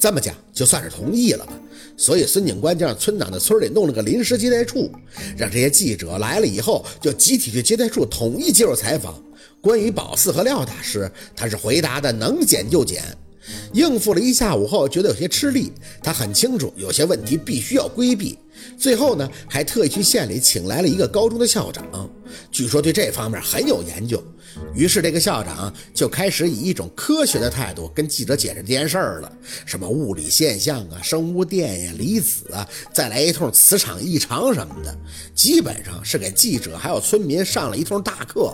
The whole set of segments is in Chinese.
这么讲，就算是同意了吧。所以孙警官就让村长在村里弄了个临时接待处，让这些记者来了以后，就集体去接待处统一接受采访。关于宝四和廖大师，他是回答的能减就减。应付了一下午后，觉得有些吃力。他很清楚有些问题必须要规避。最后呢，还特意去县里请来了一个高中的校长，据说对这方面很有研究。于是这个校长就开始以一种科学的态度跟记者解释这件事儿了，什么物理现象啊、生物电呀、离子啊，再来一通磁场异常什么的，基本上是给记者还有村民上了一通大课。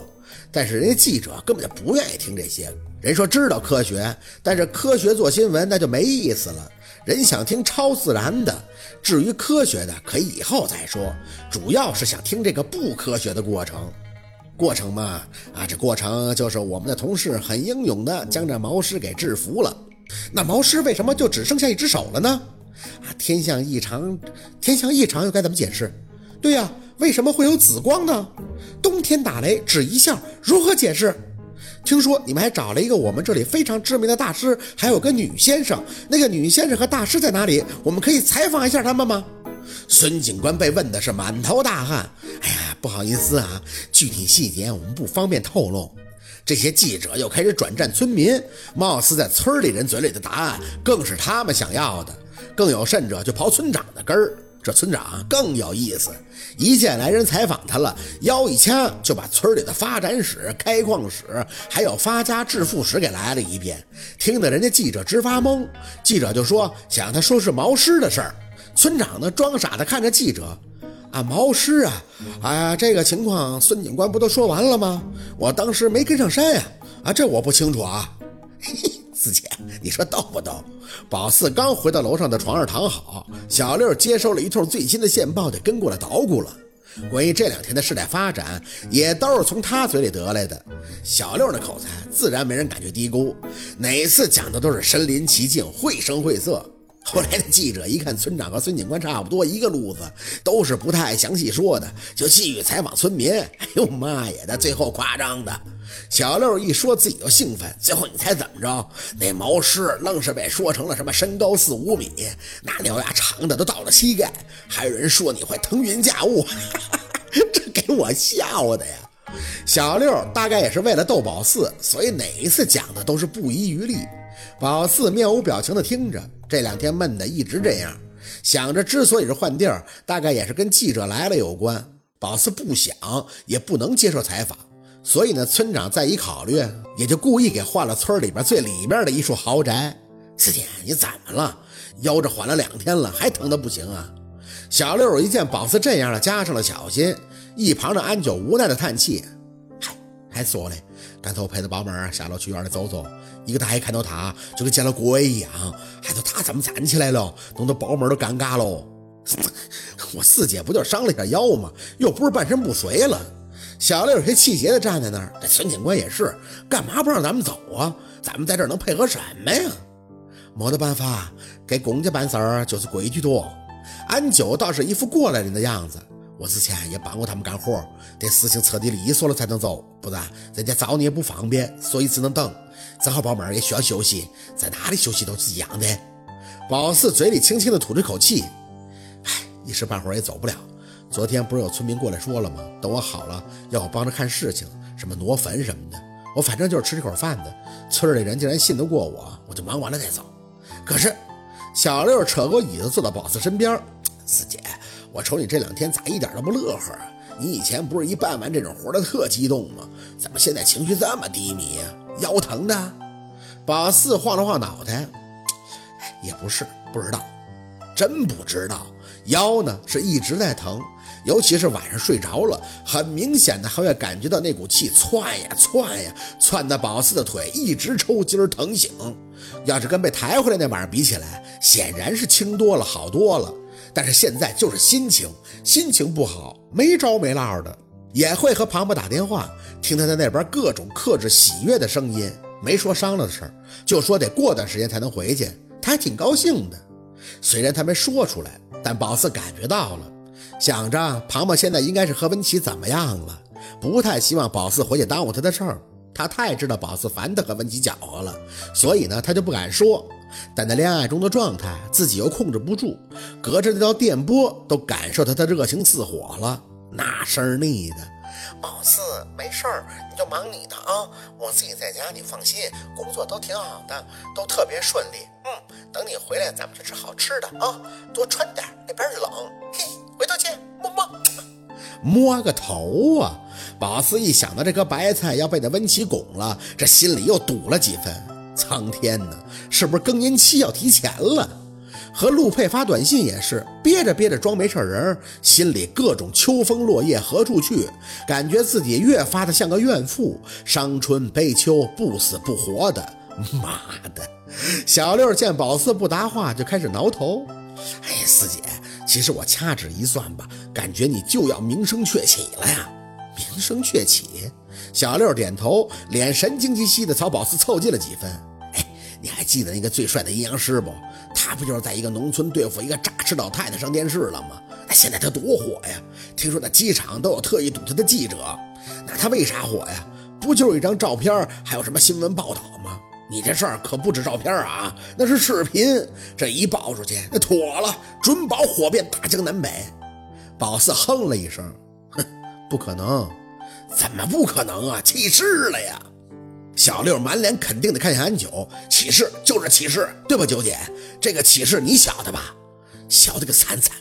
但是人家记者根本就不愿意听这些，人说知道科学，但是科学做新闻那就没意思了。人想听超自然的，至于科学的可以以后再说，主要是想听这个不科学的过程。过程嘛，啊，这过程就是我们的同事很英勇的将这毛狮给制服了。那毛狮为什么就只剩下一只手了呢？啊，天象异常，天象异常又该怎么解释？对呀。为什么会有紫光呢？冬天打雷只一下，如何解释？听说你们还找了一个我们这里非常知名的大师，还有个女先生。那个女先生和大师在哪里？我们可以采访一下他们吗？孙警官被问的是满头大汗。哎呀，不好意思啊，具体细节我们不方便透露。这些记者又开始转战村民，貌似在村里人嘴里的答案更是他们想要的。更有甚者，就刨村长的根儿。这村长更有意思，一见来人采访他了，腰一掐就把村里的发展史、开矿史，还有发家致富史给来了一遍，听得人家记者直发懵。记者就说想让他说是毛师的事儿，村长呢装傻的看着记者，啊毛师啊，哎呀这个情况孙警官不都说完了吗？我当时没跟上山呀，啊这我不清楚啊。嘿嘿。四姐，你说逗不逗？宝四刚回到楼上的床上躺好，小六接收了一通最新的线报，就跟过来捣鼓了。关于这两天的事态发展，也都是从他嘴里得来的。小六的口才自然没人敢去低估，哪次讲的都是身临其境，绘声绘色。后来的记者一看村长和孙警官差不多一个路子，都是不太详细说的，就继续采访村民。哎呦妈呀，那最后夸张的。小六一说自己就兴奋，最后你猜怎么着？那毛狮愣是被说成了什么身高四五米，那獠牙长的都到了膝盖，还有人说你会腾云驾雾，这给我笑的呀！小六大概也是为了逗宝四，所以哪一次讲的都是不遗余力。宝四面无表情的听着，这两天闷的一直这样，想着之所以是换地儿，大概也是跟记者来了有关。宝四不想也不能接受采访。所以呢，村长再一考虑，也就故意给换了村里边最里面的一处豪宅。四姐，你怎么了？腰这缓了两天了，还疼得不行啊？小六一见宝四这样了，加上了小心。一旁的安九无奈的叹气：“嗨，还说嘞，刚才我陪着宝妹下楼去院里走走，一个大爷看到他就跟见了鬼一样，还说他怎么站起来了，弄得宝妹都尴尬喽。我四姐不就伤了一下腰吗？又不是半身不遂了。”小六有些气结的站在那儿，这孙警官也是，干嘛不让咱们走啊？咱们在这儿能配合什么呀？没得办法，给公家办事儿就是规矩多。安九倒是一副过来人的样子，我之前也帮过他们干活，得事情彻底利索了才能走，不然人家找你也不方便，所以只能等。正好宝妹儿也需要休息，在哪里休息都是一样的。宝四嘴里轻轻的吐着口气，唉，一时半会儿也走不了。昨天不是有村民过来说了吗？等我好了，要我帮着看事情，什么挪坟什么的。我反正就是吃这口饭的。村里人竟然信得过我，我就忙完了再走。可是小六扯过椅子坐到宝四身边，四姐，我瞅你这两天咋一点都不乐呵啊？你以前不是一办完这种活的特激动吗？怎么现在情绪这么低迷呀？腰疼的？宝四晃了晃脑袋，也不是，不知道，真不知道。腰呢是一直在疼。尤其是晚上睡着了，很明显的还会感觉到那股气窜呀窜呀，窜的宝四的腿一直抽筋疼醒。要是跟被抬回来那晚上比起来，显然是轻多了，好多了。但是现在就是心情，心情不好，没着没落的，也会和庞博打电话，听他在那边各种克制喜悦的声音，没说商量的事儿，就说得过段时间才能回去，他还挺高兴的。虽然他没说出来，但宝四感觉到了。想着庞庞现在应该是和文琪怎么样了，不太希望宝四回去耽误他的事儿。他太知道宝四烦他和文琪搅和了，所以呢，他就不敢说。但在恋爱中的状态自己又控制不住，隔着那道电波都感受他的热情似火了，那声腻的。宝四，没事儿，你就忙你的啊，我自己在家，你放心，工作都挺好的，都特别顺利。嗯，等你回来，咱们去吃好吃的啊，多穿点，那边冷。嘿，回头见，么么。摸个头啊！宝四一想到这颗白菜要被那温琪拱了，这心里又堵了几分。苍天呐，是不是更年期要提前了？和陆佩发短信也是憋着憋着装没事人，心里各种秋风落叶何处去，感觉自己越发的像个怨妇，伤春悲秋，不死不活的。妈的！小六见宝四不答话，就开始挠头。哎，四姐，其实我掐指一算吧，感觉你就要名声鹊起了呀。名声鹊起？小六点头，脸神经兮兮的朝宝四凑近了几分。哎，你还记得那个最帅的阴阳师不？他不就是在一个农村对付一个诈尸老太太上电视了吗？那现在他多火呀！听说那机场都有特意堵他的记者。那他为啥火呀？不就是一张照片，还有什么新闻报道吗？你这事儿可不止照片啊，那是视频。这一爆出去，那妥了，准保火遍大江南北。宝四哼了一声，哼，不可能，怎么不可能啊？起誓了呀！小六满脸肯定的看向安九，起誓就是起誓，对吧，九姐？这个起誓你晓得吧？晓得个三三！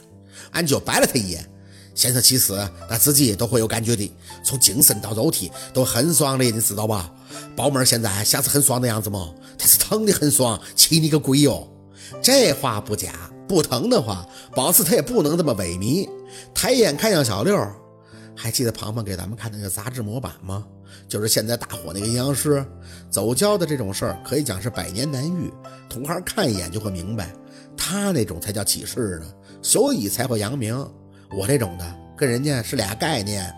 安九白了他一眼，先生起誓，那自己都会有感觉的，从精神到肉体都很爽的，你知道吧？宝妹现在像是很爽的样子吗？他是疼的很爽，气你个鬼哟！这话不假，不疼的话，宝四他也不能这么萎靡。抬眼看向小六，还记得庞庞给咱们看那个杂志模板吗？就是现在大火那个阴阳师走交的这种事儿，可以讲是百年难遇。同行看一眼就会明白，他那种才叫起势呢，所以才会扬名。我这种的跟人家是俩概念。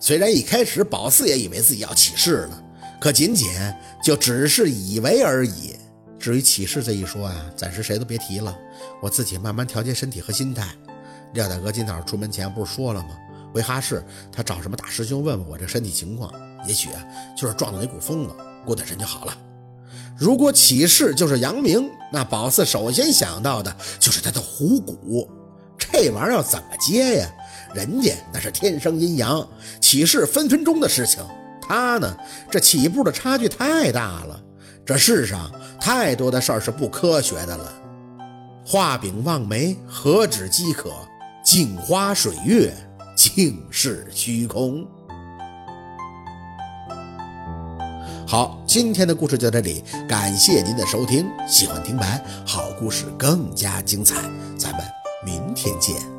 虽然一开始宝四也以为自己要起势了，可仅仅就只是以为而已。至于起势这一说啊，暂时谁都别提了，我自己慢慢调节身体和心态。廖大哥今早出门前不是说了吗？回哈市，他找什么大师兄问问我这身体情况。也许啊，就是撞到那股风了，过段时间就好了。如果起势就是阳明，那宝四首先想到的就是他的虎骨，这玩意儿要怎么接呀？人家那是天生阴阳，起势分分钟的事情。他呢，这起步的差距太大了。这世上太多的事儿是不科学的了。画饼望梅，何止饥渴？镜花水月，尽是虚空。好，今天的故事就到这里，感谢您的收听。喜欢听白，好故事更加精彩，咱们明天见。